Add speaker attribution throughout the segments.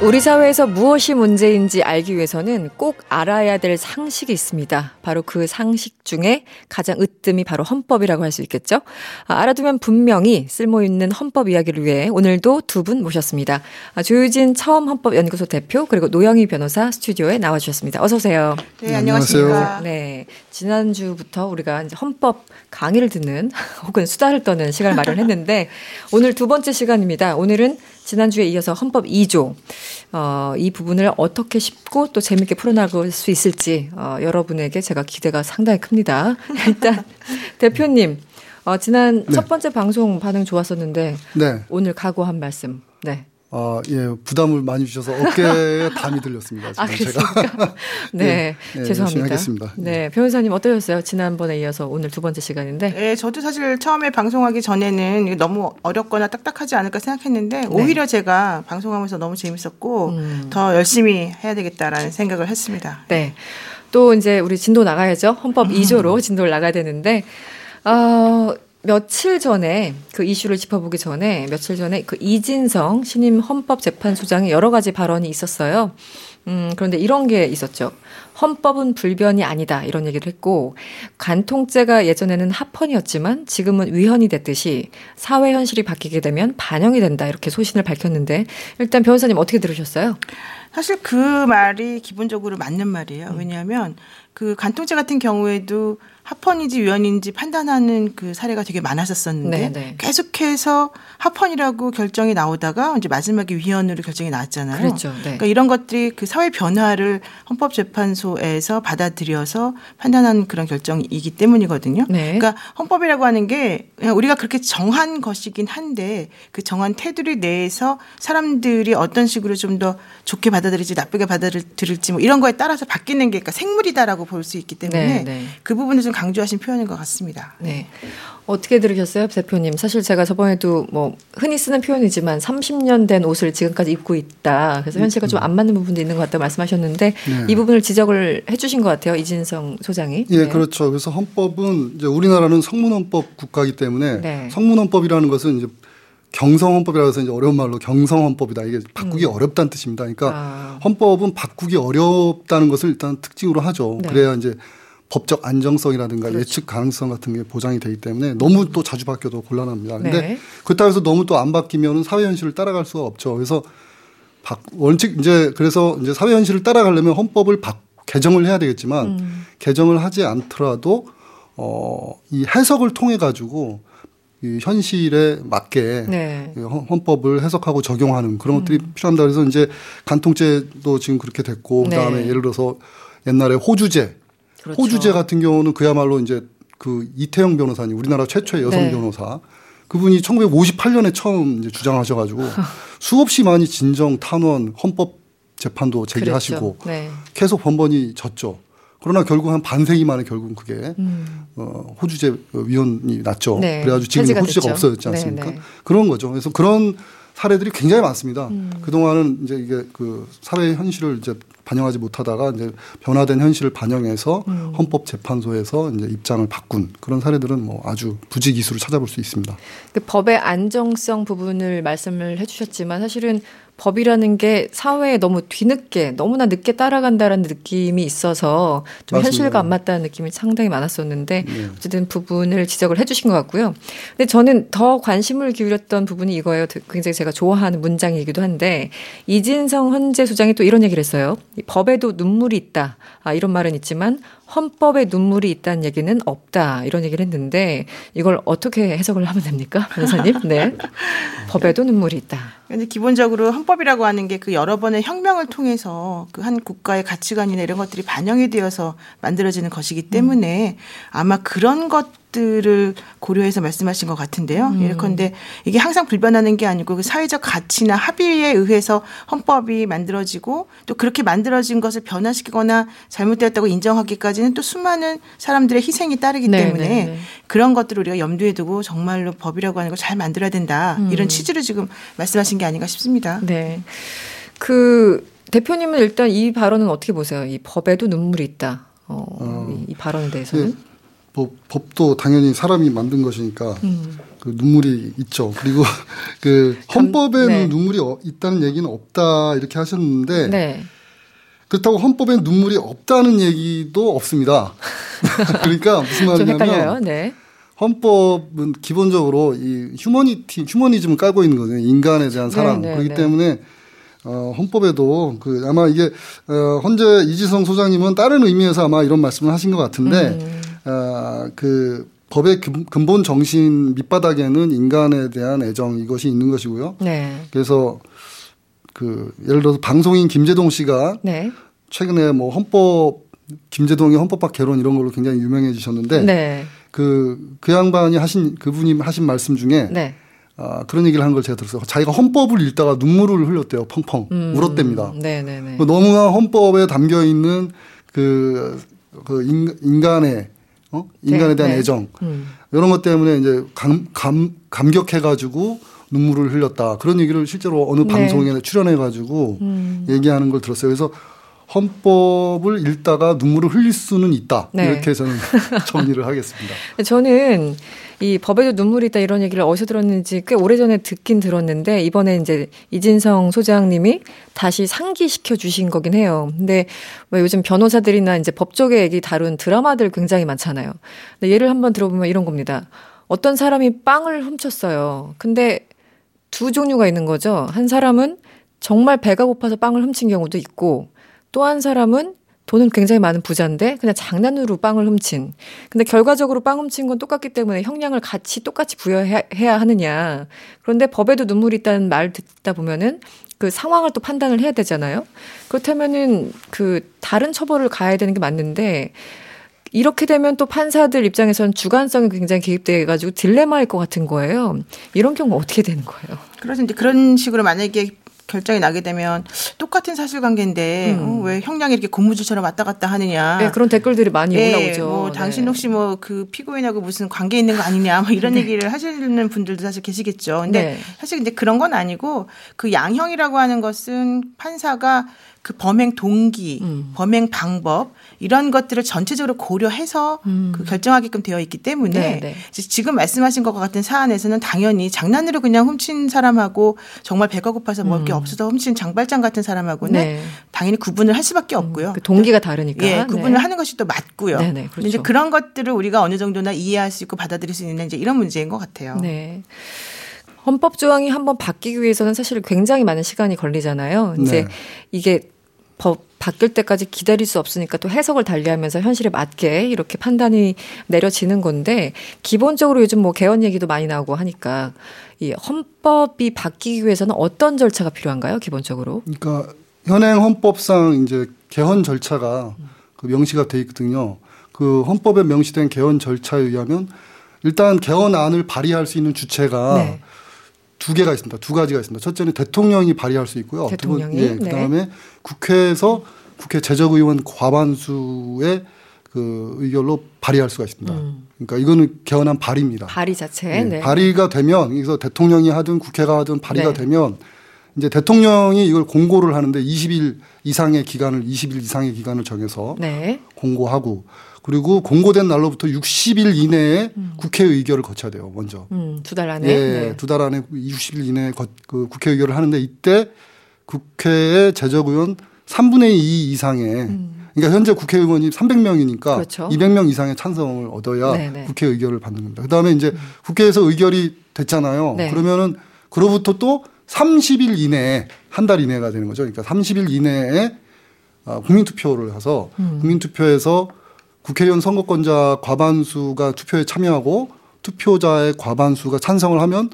Speaker 1: 우리 사회에서 무엇이 문제인지 알기 위해서는 꼭 알아야 될 상식이 있습니다. 바로 그 상식 중에 가장 으뜸이 바로 헌법이라고 할 수 있겠죠. 아, 알아두면 분명히 쓸모 있는 헌법 이야기를 위해 오늘도 두 분 모셨습니다. 아, 조유진 처음 헌법 연구소 대표 그리고 노영희 변호사 스튜디오에 나와 주셨습니다. 어서 오세요.
Speaker 2: 네, 안녕하세요.
Speaker 1: 네, 지난주부터 우리가 이제 헌법 강의를 듣는 혹은 수다를 떠는 시간을 마련했는데 오늘 두 번째 시간입니다. 오늘은 지난주에 이어서 헌법 2조, 어, 이 부분을 어떻게 쉽고 또 재밌게 풀어나갈 수 있을지, 어, 여러분에게 제가 기대가 상당히 큽니다. 일단, 대표님, 어, 지난 네. 첫 번째 방송 반응 좋았었는데, 네. 오늘 각오한 말씀, 네.
Speaker 2: 아, 예, 부담을 많이 주셔서 어깨에 담이 들렸습니다.
Speaker 1: 아, 제가. 네, 네, 죄송합니다.
Speaker 2: 하겠습니다.
Speaker 1: 네, 변호사님 어떠셨어요? 지난번에 이어서 오늘 두 번째 시간인데.
Speaker 3: 네, 저도 사실 처음에 방송하기 전에는 너무 어렵거나 딱딱하지 않을까 생각했는데 네. 오히려 제가 방송하면서 너무 재밌었고 음. 더 열심히 해야 되겠다라는 생각을 했습니다.
Speaker 1: 네. 또 이제 우리 진도 나가야죠. 헌법 음. 2조로 진도를 나가야 되는데, 어, 며칠 전에 그 이슈를 짚어보기 전에 며칠 전에 그 이진성 신임 헌법재판소장의 여러 가지 발언이 있었어요. 음, 그런데 이런 게 있었죠. 헌법은 불변이 아니다. 이런 얘기를 했고, 간통죄가 예전에는 합헌이었지만 지금은 위헌이 됐듯이 사회 현실이 바뀌게 되면 반영이 된다. 이렇게 소신을 밝혔는데, 일단 변호사님 어떻게 들으셨어요?
Speaker 3: 사실 그 말이 기본적으로 맞는 말이에요. 왜냐하면 그 간통죄 같은 경우에도 합헌인지 위헌인지 판단하는 그 사례가 되게 많았었었는데 네네. 네. 계속해서 합헌이라고 결정이 나오다가 이제 마지막에 위헌으로 결정이 나왔잖아요.
Speaker 1: 그렇죠. 네.
Speaker 3: 그러니까 이런 것들이 그 사회 변화를 헌법재판소에서 받아들여서 판단하는 그런 결정이기 때문이거든요. 네. 그러니까 헌법이라고 하는 게 그냥 우리가 그렇게 정한 것이긴 한데 그 정한 테두리 내에서 사람들이 어떤 식으로 좀 더 좋게 받아들일지 나쁘게 받아들일지 뭐 이런 거에 따라서 바뀌는 게 그러니까 생물이다라고 볼 수 있기 때문에 네, 네. 그 부분을 좀 강조하신 표현인 것 같습니다.
Speaker 1: 네. 어떻게 들으셨어요, 대표님? 사실 제가 저번에도 뭐 흔히 쓰는 표현이지만 30년 된 옷을 지금까지 입고 있다. 그래서 현실과 좀 안 맞는 부분도 있는 것 같다고 말씀하셨는데 네. 이 부분을 지적을 해주신 것 같아요, 이진성 소장이.
Speaker 2: 예, 네. 그렇죠. 그래서 헌법은 이제 우리나라는 성문헌법 국가이기 때문에 네. 성문헌법이라는 것은 이제 경성헌법이라고 해서 이제 어려운 말로 경성헌법이다. 이게 바꾸기 음. 어렵다는 뜻입니다. 그러니까 아. 헌법은 바꾸기 어렵다는 것을 일단 특징으로 하죠. 네. 그래야 이제 법적 안정성이라든가 그렇죠. 예측 가능성 같은 게 보장이 되기 때문에 너무 또 자주 바뀌어도 곤란합니다. 근데 네. 그렇다고 해서 너무 또 안 바뀌면은 사회 현실을 따라갈 수가 없죠. 그래서 원칙 이제 그래서 이제 사회 현실을 따라가려면 헌법을 바, 개정을 해야 되겠지만 음. 개정을 하지 않더라도 어 이 해석을 통해 가지고 이 현실에 맞게 네. 헌법을 해석하고 적용하는 그런 것들이 음. 필요합니다. 그래서 이제 간통죄도 지금 그렇게 됐고 네. 그다음에 예를 들어서 옛날에 호주제 그렇죠. 호주제 같은 경우는 그야말로 이제 그 이태영 변호사님 우리나라 최초의 여성 네. 변호사 그분이 1958년에 처음 이제 주장하셔가지고 수없이 많이 진정 탄원 헌법 재판도 제기하시고 네. 계속 번번이 졌죠. 그러나 결국 한 반세기 만에 결국은 그게 음. 어, 호주제 위원이 났죠. 네. 그래가지고 지금 호주제가 됐죠. 없어졌지 않습니까? 네, 네. 그런 거죠. 그래서 그런 사례들이 굉장히 많습니다. 음. 그동안은 이제 이게 그 사회 현실을 이제 반영하지 못하다가 이제 변화된 현실을 반영해서 음. 헌법재판소에서 이제 입장을 바꾼 그런 사례들은 뭐 아주 부지기수로 찾아볼 수 있습니다.
Speaker 1: 그 법의 안정성 부분을 말씀을 해주셨지만 사실은 법이라는 게 사회에 너무 뒤늦게 너무나 늦게 따라간다라는 느낌이 있어서 좀 맞습니다. 현실과 안 맞다는 느낌이 상당히 많았었는데 네. 어쨌든 부분을 지적을 해주신 것 같고요. 근데 저는 더 관심을 기울였던 부분이 이거예요. 굉장히 제가 좋아하는 문장이기도 한데 이진성 헌재 소장이 또 이런 얘기를 했어요. 법에도 눈물이 있다. 아, 이런 말은 있지만 헌법에 눈물이 있다는 얘기는 없다. 이런 얘기를 했는데 이걸 어떻게 해석을 하면 됩니까? 변호사님? 네. 법에도 눈물이 있다.
Speaker 3: 근데 기본적으로 헌법이라고 하는 게 그 여러 번의 혁명을 통해서 그 한 국가의 가치관이나 이런 것들이 반영이 되어서 만들어지는 것이기 때문에 아마 그런 것 것들을 고려해서 말씀하신 것 같은데요. 음. 예컨대 이게 항상 불변하는 게 아니고 그 사회적 가치나 합의에 의해서 헌법이 만들어지고 또 그렇게 만들어진 것을 변화시키거나 잘못되었다고 인정하기까지는 또 수많은 사람들의 희생이 따르기 네, 때문에 네, 네. 그런 것들을 우리가 염두에 두고 정말로 법이라고 하는 걸 잘 만들어야 된다. 음. 이런 취지를 지금 말씀하신 게 아닌가 싶습니다.
Speaker 1: 네. 그 대표님은 일단 이 발언은 어떻게 보세요? 이 법에도 눈물이 있다. 어, 어. 이 발언에 대해서는?
Speaker 2: 네. 뭐 법도 당연히 사람이 만든 것이니까 음. 그 눈물이 있죠. 그리고 그 헌법에는 네. 눈물이 어, 있다는 얘기는 없다 이렇게 하셨는데 네. 그렇다고 헌법에 눈물이 없다는 얘기도 없습니다. 그러니까 무슨 말이냐면 네. 헌법은 기본적으로 이 휴머니티 휴머니즘을 깔고 있는 거죠. 인간에 대한 사랑. 네, 네 그렇기 네. 때문에 어, 헌법에도 그 아마 이게 어, 현재 이지성 소장님은 다른 의미에서 아마 이런 말씀을 하신 것 같은데 음. 어, 그 법의 근본 정신 밑바닥에는 인간에 대한 애정 이것이 있는 것이고요. 네. 그래서 그 예를 들어서 방송인 김재동 씨가 네. 최근에 뭐 헌법 김재동의 헌법학 개론 이런 걸로 굉장히 유명해지셨는데 네. 그, 그 양반이 하신 그분이 하신 말씀 중에 네. 아, 그런 얘기를 한 걸 제가 들었어요. 자기가 헌법을 읽다가 눈물을 흘렸대요. 펑펑. 음. 울었답니다. 네네네. 그 너무나 헌법에 담겨 있는 그, 그 인간의 어? 인간에 네, 대한 네. 애정 음. 이런 것 때문에 이제 감, 감 감격해가지고 눈물을 흘렸다 그런 얘기를 실제로 어느 네. 방송에 출연해가지고 음. 얘기하는 걸 들었어요. 그래서 헌법을 읽다가 눈물을 흘릴 수는 있다 네. 이렇게 저는 정리를 하겠습니다.
Speaker 1: 저는 이 법에도 눈물이 있다 이런 얘기를 어디서 들었는지 꽤 오래전에 듣긴 들었는데 이번에 이제 이진성 소장님이 다시 상기시켜 주신 거긴 해요. 근데 왜 요즘 변호사들이나 이제 법조계 얘기 다룬 드라마들 굉장히 많잖아요. 근데 예를 한번 들어보면 이런 겁니다. 어떤 사람이 빵을 훔쳤어요. 근데 두 종류가 있는 거죠. 한 사람은 정말 배가 고파서 빵을 훔친 경우도 있고 또 한 사람은 돈은 굉장히 많은 부자인데 그냥 장난으로 빵을 훔친. 근데 결과적으로 빵 훔친 건 똑같기 때문에 형량을 같이 똑같이 부여해야 하느냐. 그런데 법에도 눈물이 있다는 말 듣다 보면은 그 상황을 또 판단을 해야 되잖아요. 그렇다면은 그 다른 처벌을 가야 되는 게 맞는데 이렇게 되면 또 판사들 입장에서는 주관성이 굉장히 개입돼 가지고 딜레마일 것 같은 거예요. 이런 경우 어떻게 되는 거예요?
Speaker 3: 그래서 이제 그런 식으로 만약에 결정이 나게 되면 똑같은 사실관계인데 음. 어, 왜 형량이 이렇게 고무줄처럼 왔다 갔다 하느냐.
Speaker 1: 네, 그런 댓글들이 많이 네, 올라오죠.
Speaker 3: 뭐 당신 네. 혹시 뭐 그 피고인하고 무슨 관계 있는 거 아니냐 뭐 이런 네. 얘기를 하시는 분들도 사실 계시겠죠. 근데 네. 사실 이제 그런 건 아니고 그 양형이라고 하는 것은 판사가 그 범행 동기, 음. 범행 방법 이런 것들을 전체적으로 고려해서 음. 그 결정하게끔 되어 있기 때문에 네, 네. 지금 말씀하신 것과 같은 사안에서는 당연히 장난으로 그냥 훔친 사람하고 정말 배가 고파서 먹을 음. 게 없어서 훔친 장발장 같은 사람하고는 네. 당연히 구분을 할 수밖에 음. 없고요.
Speaker 1: 그 동기가 다르니까.
Speaker 3: 예, 구분을 네. 하는 것이 또 맞고요. 네, 네, 그렇죠. 이제 그런 것들을 우리가 어느 정도나 이해할 수 있고 받아들일 수 있는 이제 이런 문제인 것 같아요. 네.
Speaker 1: 헌법 조항이 한번 바뀌기 위해서는 사실 굉장히 많은 시간이 걸리잖아요. 이제 네. 이게 법 바뀔 때까지 기다릴 수 없으니까 또 해석을 달리하면서 현실에 맞게 이렇게 판단이 내려지는 건데 기본적으로 요즘 뭐 개헌 얘기도 많이 나오고 하니까 이 헌법이 바뀌기 위해서는 어떤 절차가 필요한가요? 기본적으로?
Speaker 2: 그러니까 현행 헌법상 이제 개헌 절차가 그 명시가 돼 있거든요. 그 헌법에 명시된 개헌 절차에 의하면 일단 개헌안을 발의할 수 있는 주체가 네. 두 개가 있습니다. 두 가지가 있습니다. 첫째는 대통령이 발의할 수 있고요.
Speaker 1: 대통령이.
Speaker 2: 두 번, 예, 네. 그다음에 국회에서 국회 제적의원 과반수의 그 의결로 발의할 수가 있습니다. 음. 그러니까 이거는 개헌안 발의입니다.
Speaker 1: 발의 자체.
Speaker 2: 네. 네. 발의가 되면 그래서 대통령이 하든 국회가 하든 발의가 네. 되면 이제 대통령이 이걸 공고를 하는데 20일 이상의 기간을 20일 이상의 기간을 정해서 네. 공고하고 그리고 공고된 날로부터 60일 이내에 음. 국회 의결을 거쳐야 돼요. 먼저.
Speaker 1: 음, 두달 안에.
Speaker 2: 예, 네. 두달 안에 60일 이내에 거, 그 국회 의결을 하는데 이때 국회의 재적 의원 3분의 2 이상의 음. 그러니까 현재 국회의원이 300명이니까 그렇죠. 200명 이상의 찬성을 얻어야 네네. 네. 국회 의결을 받는 겁니다. 그다음에 이제 음. 국회에서 의결이 됐잖아요. 네. 그러면은 그로부터 또 30일 이내에 한 달 이내가 되는 거죠. 그러니까 30일 이내에 아, 국민투표를 해서 음. 국민투표에서 국회의원 선거권자 과반수가 투표에 참여하고 투표자의 과반수가 찬성을 하면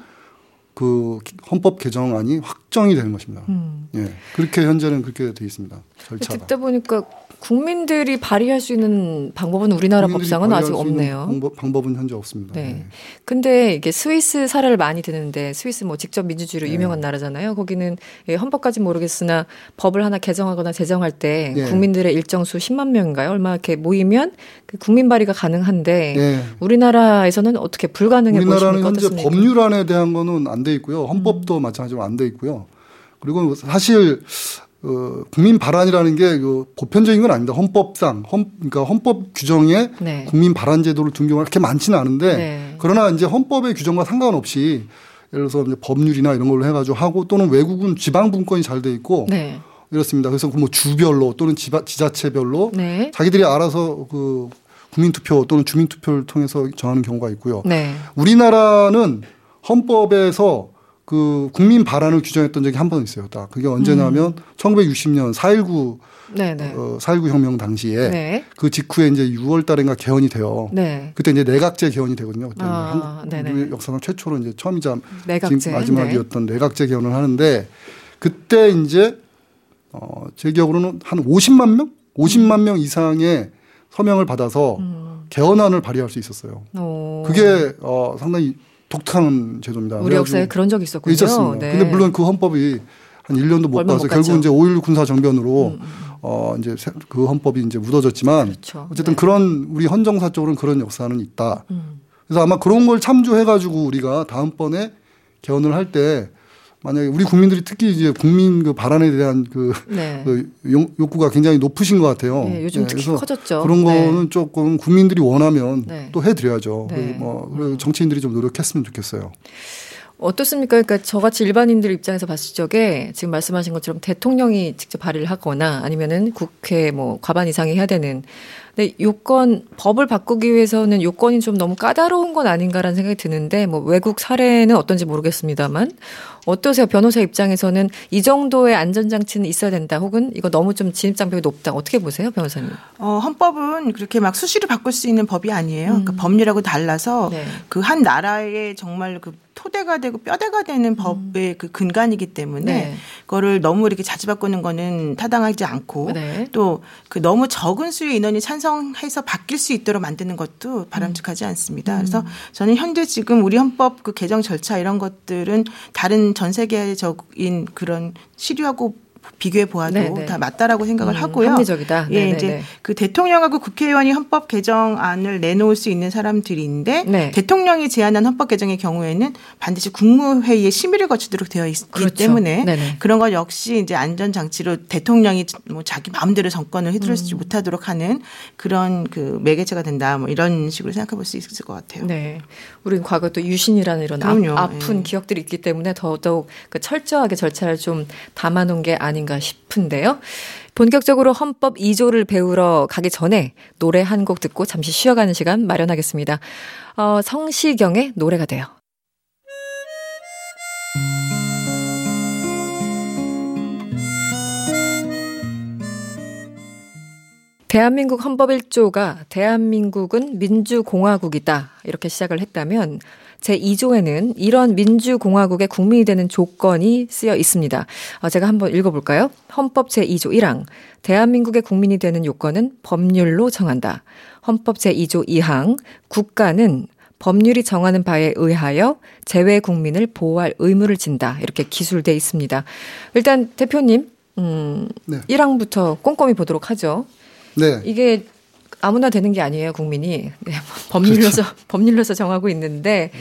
Speaker 2: 그 헌법 개정안이 확정이 되는 것입니다. 음. 예. 그렇게 현재는 그렇게 되어 있습니다. 절차가.
Speaker 1: 듣다 보니까 국민들이 발의할 수 있는 방법은 우리나라 법상은 아직 없네요.
Speaker 2: 방법, 방법 은 현재 없습니다. 네. 네.
Speaker 1: 근데 이게 스위스 사례를 많이 드는데 스위스 뭐 직접 민주주의로 네. 유명한 나라잖아요. 거기는 예, 헌법까지 모르겠으나 법을 하나 개정하거나 제정할 때 네. 국민들의 일정 수 10만 명인가요? 얼마 이렇게 모이면 그 국민 발의가 가능한데 네. 우리나라에서는 어떻게 불가능해
Speaker 2: 우리나라는
Speaker 1: 보십니까?
Speaker 2: 현재 어떻습니까? 법률안에 대한 거는 안 돼 있고요. 헌법도 음. 마찬가지로 안 돼 있고요. 그리고 사실 어, 국민 발안이라는 게 그 보편적인 건 아닙니다. 헌법상 헌 그러니까 헌법 규정에 네. 국민 발안 제도를 둔 경우가 그렇게 많지는 않은데 네. 그러나 이제 헌법의 규정과 상관없이 예를 들어서 이제 법률이나 이런 걸로 해가지고 하고 또는 외국은 지방 분권이 잘 돼 있고 네. 이렇습니다. 그래서 뭐 주별로 또는 지바, 지자체별로 네. 자기들이 알아서 그 국민 투표 또는 주민 투표를 통해서 정하는 경우가 있고요. 네. 우리나라는 헌법에서 그 국민 발안을 규정했던 적이 한 번 있어요. 딱 그게 언제냐면 음. 1960년 4.19 네네. 어, 4.19 혁명 당시에 네. 그 직후에 이제 6월 달인가 개헌이 돼요. 네. 그때 이제 내각제 개헌이 되거든요. 그때 아, 한국 역사상 최초로 이제 처음이자 내각제. 지금 마지막이었던 네. 내각제 개헌을 하는데 그때 이제 어, 제 기억으로는 한 50만 명? 50만 음. 명 이상의 서명을 받아서 음. 개헌안을 발의할 수 있었어요. 오. 그게 어, 상당히 독특한 제도입니다.
Speaker 1: 우리 역사에 그런 적이 있었군요.
Speaker 2: 있었습니다. 네. 근데 물론 그 헌법이 한 1년도 못 가서 결국 이제 5.16 군사 정변으로 음, 음. 어 이제 그 헌법이 이제 묻어졌지만 그렇죠. 어쨌든 네. 그런 우리 헌정사 쪽으로는 그런 역사는 있다. 음. 그래서 아마 그런 걸 참조해 가지고 우리가 다음번에 개헌을 할 때 만약에 우리 국민들이 특히 이제 국민 그 발언에 대한 그, 네. 그 욕구가 굉장히 높으신 것 같아요.
Speaker 1: 네, 요즘 네, 특히 커졌죠.
Speaker 2: 그런 네. 거는 조금 국민들이 원하면 네. 또 해드려야죠. 네. 그뭐 정치인들이 좀 노력했으면 좋겠어요.
Speaker 1: 어떻습니까? 그러니까 저같이 일반인들 입장에서 봤을 적에 지금 말씀하신 것처럼 대통령이 직접 발의를 하거나 아니면은 국회 뭐 과반 이상이 해야 되는 근데 요건 법을 바꾸기 위해서는 요건이 좀 너무 까다로운 건 아닌가라는 생각이 드는데 뭐 외국 사례는 어떤지 모르겠습니다만 어떠세요? 변호사 입장에서는 이 정도의 안전장치는 있어야 된다 혹은 이거 너무 좀 진입장벽이 높다. 어떻게 보세요, 변호사님?
Speaker 3: 어, 헌법은 그렇게 막 수시로 바꿀 수 있는 법이 아니에요. 그러니까 음. 그러니까 법률하고 달라서 네. 그한 나라의 정말 그 토대가 되고 뼈대가 되는 음. 법의 음. 그 근간이기 때문에 네. 그거를 너무 이렇게 자주 바꾸는 거는 타당하지 않고 네. 또그 너무 적은 수의 인원이 찬성해서 바뀔 수 있도록 만드는 것도 바람직하지 않습니다. 음. 그래서 저는 현재 지금 우리 헌법 그 개정 절차 이런 것들은 다른 전 세계적인 그런 시류하고 비교해 보아도 네네. 네. 다 맞다라고 생각을 음, 하고요.
Speaker 1: 합리적이다.
Speaker 3: 예, 네네네. 이제 네, 네. 그 대통령하고 국회의원이 헌법 개정안을 내놓을 수 있는 사람들인데 네. 대통령이 제안한 헌법 개정의 경우에는 반드시 국무회의에 심의를 거치도록 되어 있기 그렇죠. 때문에 네네. 그런 것 역시 이제 안전 장치로 대통령이 뭐 자기 마음대로 정권을 휘두르지 음. 못하도록 하는 그런 그 매개체가 된다. 뭐 이런 식으로 생각해 볼 수 있을 것 같아요.
Speaker 1: 네. 우리는 과거 또 유신이라는 이런 그럼요. 아, 픈 예. 기억들이 있기 때문에 더더욱 그 철저하게 절차를 좀 담아놓은 게 아 닌가 싶은데요. 본격적으로 헌법 2조를 배우러 가기 전에 노래 한 곡 듣고 잠시 쉬어가는 시간 마련하겠습니다. 어, 성시경의 노래가 돼요. 대한민국 헌법 1조가 대한민국은 민주공화국이다. 이렇게 시작을 했다면 제2조에는 이런 민주공화국의 국민이 되는 조건이 쓰여 있습니다. 어, 제가 한번 읽어볼까요? 헌법 제2조 1항. 대한민국의 국민이 되는 요건은 법률로 정한다. 헌법 제2조 2항. 국가는 법률이 정하는 바에 의하여 재외 국민을 보호할 의무를 진다. 이렇게 기술돼 있습니다. 일단 대표님, 음, 네. 1항부터 꼼꼼히 보도록 하죠. 네. 이게 아무나 되는 게 아니에요, 국민이. 네, 법률로서, 그렇죠. 법률로서 정하고 있는데, 음.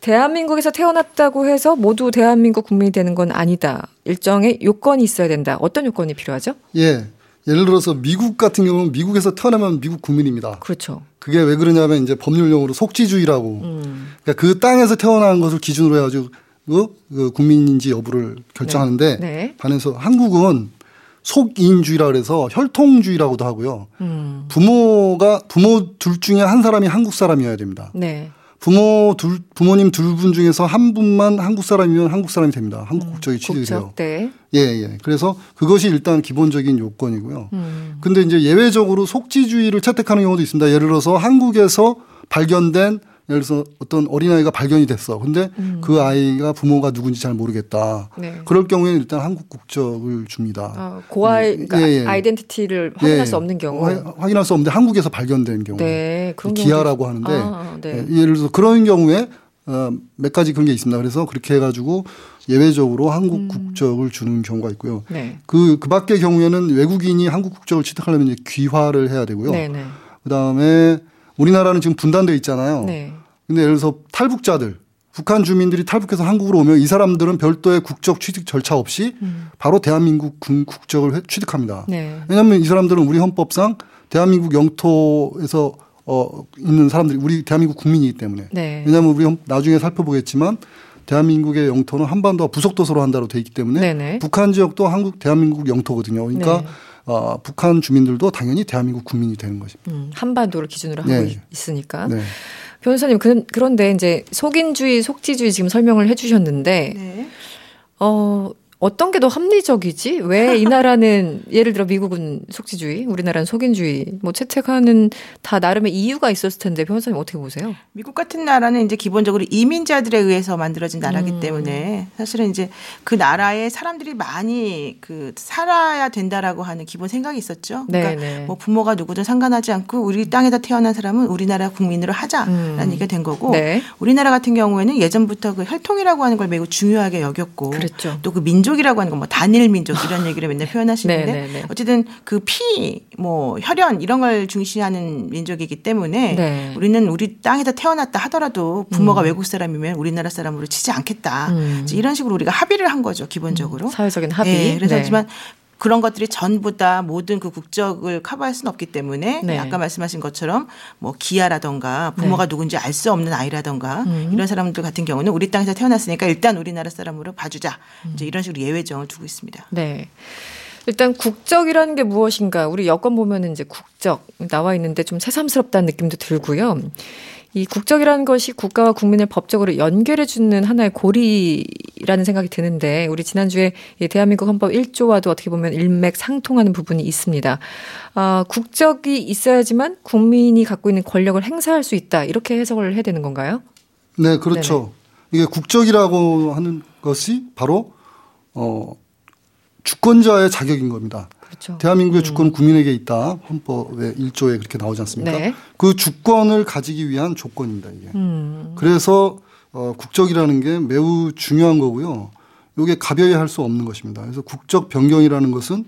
Speaker 1: 대한민국에서 태어났다고 해서 모두 대한민국 국민이 되는 건 아니다. 일정의 요건이 있어야 된다. 어떤 요건이 필요하죠?
Speaker 2: 예. 예를 들어서 미국 같은 경우는 미국에서 태어나면 미국 국민입니다.
Speaker 1: 그렇죠.
Speaker 2: 그게 왜 그러냐면 이제 법률용어로 속지주의라고. 음. 그러니까 그 땅에서 태어난 것을 기준으로 해가지고 그 국민인지 여부를 결정하는데 네. 네. 반해서 한국은 속인주의라 그래서 혈통주의라고도 하고요. 음. 부모가 부모 둘 중에 한 사람이 한국 사람이어야 됩니다. 네. 부모 둘 부모님 둘 분 중에서 한 분만 한국 사람이면 한국 사람이 됩니다. 한국 음, 국적이 취득돼요. 네. 예, 예. 그래서 그것이 일단 기본적인 요건이고요. 음. 근데 이제 예외적으로 속지주의를 채택하는 경우도 있습니다. 예를 들어서 한국에서 발견된 예를 들어서 어떤 어린아이가 발견이 됐어. 근데 음. 그 아이가 부모가 누군지 잘 모르겠다. 네. 그럴 경우에는 일단 한국 국적을 줍니다.
Speaker 1: 아, 고아의 음. 그러니까 예, 예. 아이덴티티를 확인할 예. 수 없는 경우.
Speaker 2: 확인할 수 없는데 한국에서 발견된 경우. 네, 그런 기아라고 하는데 아, 네. 예, 예를 들어서 그런 경우에 어, 몇 가지 그런 게 있습니다. 그래서 그렇게 해가지고 예외적으로 한국 음. 국적을 주는 경우가 있고요. 네. 그, 그 밖의 경우에는 외국인이 한국 국적을 취득하려면 이제 귀화를 해야 되고요. 네, 네. 그 다음에 우리나라는 지금 분단돼 있잖아요. 네. 근데 예를 들어서 탈북자들 북한 주민들이 탈북해서 한국으로 오면 이 사람들은 별도의 국적 취득 절차 없이 음. 바로 대한민국 국적을 취득합니다. 네. 왜냐하면 이 사람들은 우리 헌법상 대한민국 영토에서 어 있는 사람들이 우리 대한민국 국민이기 때문에 네. 왜냐하면 우리 나중에 살펴보겠지만 대한민국의 영토는 한반도와 부속도서로 한다로 돼 있기 때문에 네네. 북한 지역도 한국 대한민국 영토거든요. 그러니까 네. 어, 북한 주민들도 당연히 대한민국 국민이 되는 것입니다. 음,
Speaker 1: 한반도를 기준으로 하고 네. 있으니까. 네. 변호사님 그, 그런데 이제 속인주의, 속지주의 지금 설명을 해주셨는데 네. 어 어떤 게 더 합리적이지? 왜 이 나라는 예를 들어 미국은 속지주의, 우리나라는 속인주의 뭐 채택하는 다 나름의 이유가 있었을 텐데 변호사님 어떻게 보세요?
Speaker 3: 미국 같은 나라는 이제 기본적으로 이민자들에 의해서 만들어진 나라기 음. 때문에 사실은 이제 그 나라에 사람들이 많이 그 살아야 된다라고 하는 기본 생각이 있었죠. 그러니까 네네. 네. 뭐 부모가 누구든 상관하지 않고 우리 땅에다 태어난 사람은 우리나라 국민으로 하자라는 음. 얘기가 된 거고 네. 우리나라 같은 경우에는 예전부터 그 혈통이라고 하는 걸 매우 중요하게 여겼고 또그 민족 민족이라고 하는 건 뭐 단일 민족 이런 얘기를 맨날 표현하시는데 네, 네, 네. 어쨌든 그 피, 뭐 혈연 이런 걸 중시하는 민족이기 때문에 네. 우리는 우리 땅에다 태어났다 하더라도 부모가 음. 외국 사람이면 우리나라 사람으로 치지 않겠다. 음. 이런 식으로 우리가 합의를 한 거죠 기본적으로. 음,
Speaker 1: 사회적인 합의.
Speaker 3: 네, 그래서 하지만 그런 것들이 전부 다 모든 그 국적을 커버할 수는 없기 때문에 네. 아까 말씀하신 것처럼 뭐 기아라던가 부모가 네. 누군지 알 수 없는 아이라던가 음. 이런 사람들 같은 경우는 우리 땅에서 태어났으니까 일단 우리나라 사람으로 봐주자 음. 이제 이런 식으로 예외정을 두고 있습니다.
Speaker 1: 네. 일단 국적이라는 게 무엇인가 우리 여권 보면은 이제 국적 나와 있는데 좀 새삼스럽다는 느낌도 들고요. 이 국적이라는 것이 국가와 국민을 법적으로 연결해 주는 하나의 고리라는 생각이 드는데 우리 지난주에 이 대한민국 헌법 1조와도 어떻게 보면 일맥 상통하는 부분이 있습니다. 아, 국적이 있어야지만 국민이 갖고 있는 권력을 행사할 수 있다. 이렇게 해석을 해야 되는 건가요?
Speaker 2: 네, 그렇죠. 네네. 이게 국적이라고 하는 것이 바로 어 주권자의 자격인 겁니다. 그렇죠. 대한민국의 음. 주권은 국민에게 있다. 헌법의 1조에 그렇게 나오지 않습니까? 네. 그 주권을 가지기 위한 조건입니다, 이게. 음. 그래서 어, 국적이라는 게 매우 중요한 거고요. 이게 가벼이 할 수 없는 것입니다. 그래서 국적 변경이라는 것은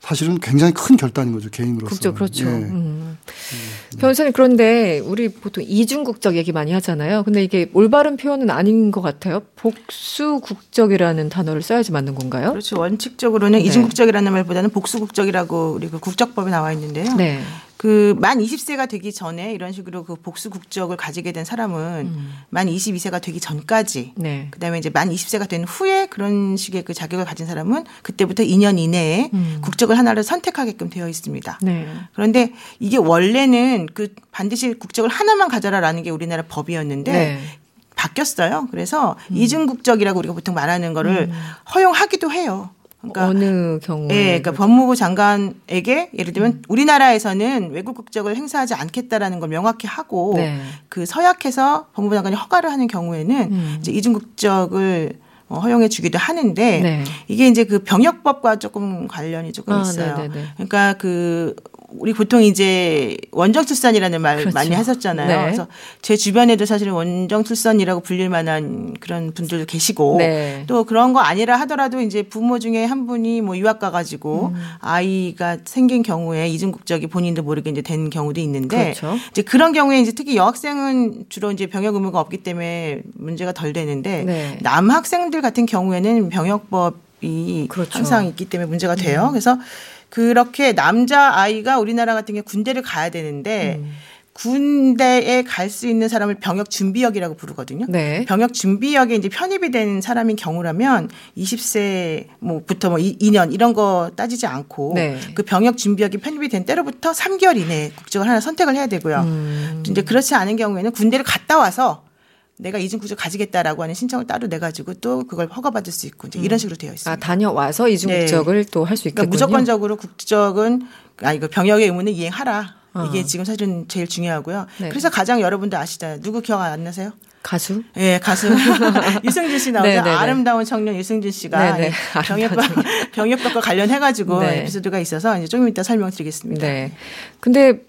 Speaker 2: 사실은 굉장히 큰 결단인 거죠 개인으로서.
Speaker 1: 그렇죠, 그렇죠. 예. 음. 음. 변호사님 그런데 우리 보통 이중국적 얘기 많이 하잖아요. 근데 이게 올바른 표현은 아닌 것 같아요. 복수국적이라는 단어를 써야지 맞는 건가요?
Speaker 3: 그렇죠. 원칙적으로는 네. 이중국적이라는 말보다는 복수국적이라고 우리 그 국적법에 나와 있는데요. 네. 그 만 20세가 되기 전에 이런 식으로 그 복수 국적을 가지게 된 사람은 음. 만 22세가 되기 전까지 네. 그다음에 이제 만 20세가 된 후에 그런 식의 그 자격을 가진 사람은 그때부터 2년 이내에 음. 국적을 하나를 선택하게끔 되어 있습니다. 네. 그런데 이게 원래는 그 반드시 국적을 하나만 가져라라는 게 우리나라 법이었는데 네. 바뀌었어요. 그래서 음. 이중 국적이라고 우리가 보통 말하는 거를 음. 허용하기도 해요.
Speaker 1: 그러니까 어느 경우에?
Speaker 3: 예, 그러니까 법무부 장관에게 예를 들면 음. 우리나라에서는 외국 국적을 행사하지 않겠다라는 걸 명확히 하고 네. 그 서약해서 법무부 장관이 허가를 하는 경우에는 음. 이제 이중 국적을 어, 허용해 주기도 하는데 네. 이게 이제 그 병역법과 조금 관련이 조금 아, 있어요. 네네네. 그러니까 그 우리 보통 이제 원정 출산이라는 말 그렇죠. 많이 하셨잖아요. 네. 그래서 제 주변에도 사실은 원정 출산이라고 불릴 만한 그런 분들도 계시고 네. 또 그런 거 아니라 하더라도 이제 부모 중에 한 분이 뭐 유학 가가지고 음. 아이가 생긴 경우에 이중 국적이 본인도 모르게 이제 된 경우도 있는데 그렇죠. 이제 그런 경우에 이제 특히 여학생은 주로 이제 병역 의무가 없기 때문에 문제가 덜 되는데 네. 남학생들 같은 경우에는 병역법 이 그렇죠. 항상 있기 때문에 문제가 돼요. 음. 그래서 그렇게 남자 아이가 우리나라 같은 게 군대를 가야 되는데 음. 군대에 갈 수 있는 사람을 병역 준비역이라고 부르거든요. 네. 병역 준비역에 이제 편입이 된 사람인 경우라면 20세 뭐부터 뭐 2년 이런 거 따지지 않고 네. 그 병역 준비역이 편입이 된 때로부터 3개월 이내에 국적을 하나 선택을 해야 되고요. 음. 이제 그렇지 않은 경우에는 군대를 갔다 와서 내가 이중국적 가지겠다라고 하는 신청을 따로 내 가지고 또 그걸 허가받을 수 있고 이제 이런 음. 식으로 되어 있습니다.
Speaker 1: 아 다녀와서 이중 국적을 네. 또할 수 있겠군요.
Speaker 3: 그러니까 무조건적으로 국적은 아 이거 병역의 의무는 이행하라. 어. 이게 지금 사실은 제일 중요하고요. 네. 그래서 가장 여러분들 아시잖아요. 누구 기억 안 나세요?
Speaker 1: 가수?
Speaker 3: 예, 네, 가수. 유승준 씨 나오죠. 네, 네, 아름다운 청년 유승준 씨가 병역법, 병역법과 관련해가지고 에피소드가 있어서 이제 조금 이따 설명드리겠습니다. 네.
Speaker 1: 근데